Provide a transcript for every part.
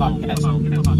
Bye.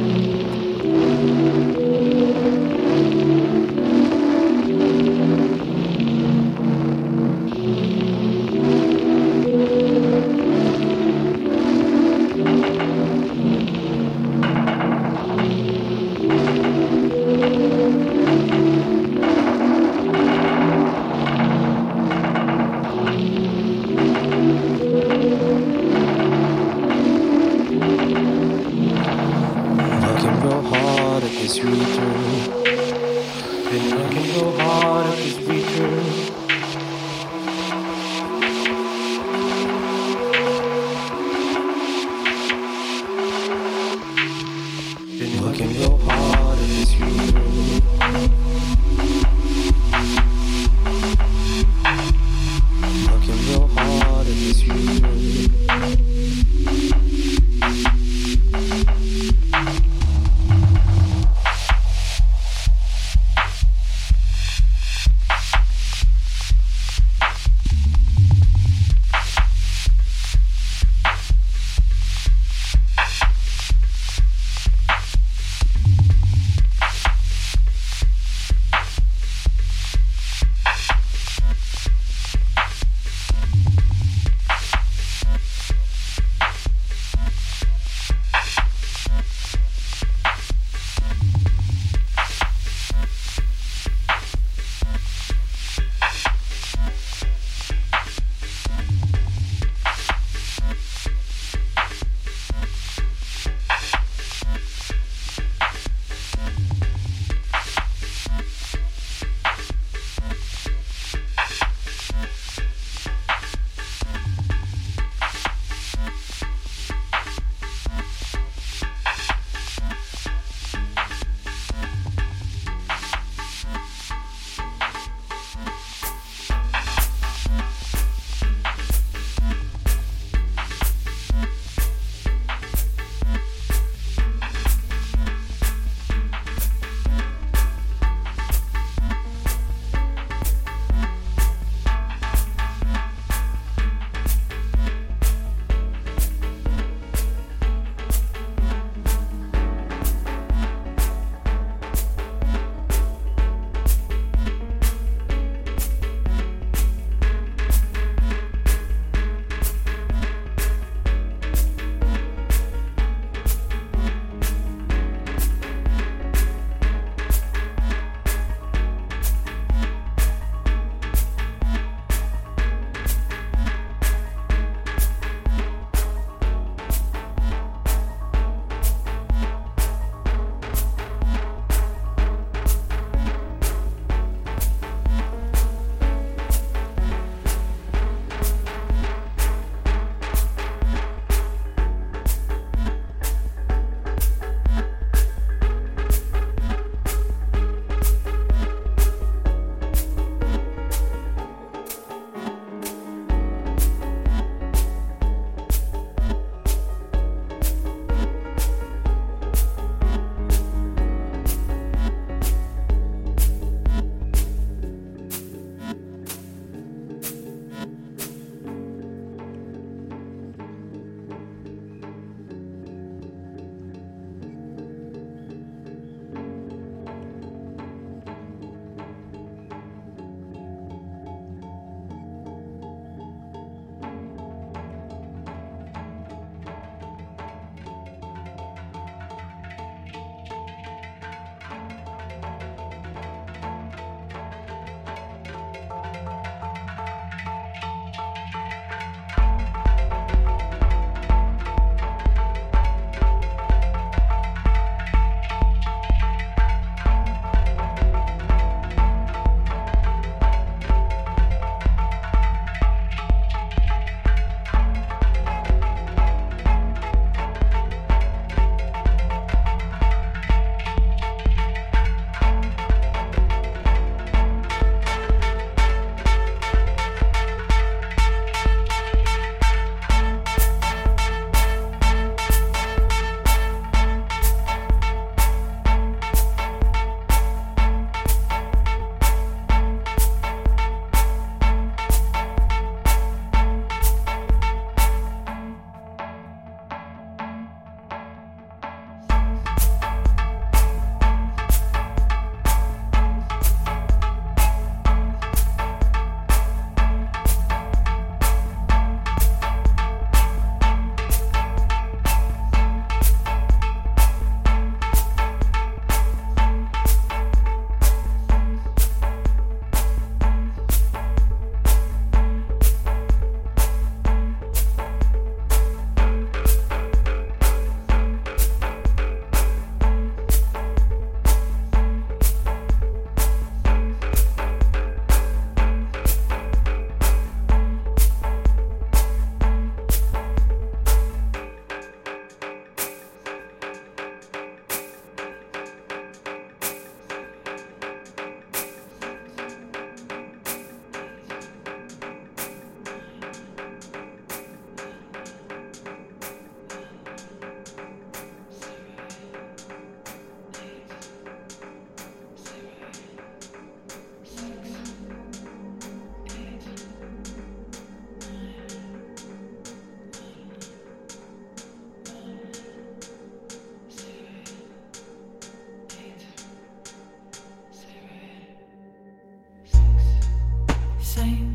same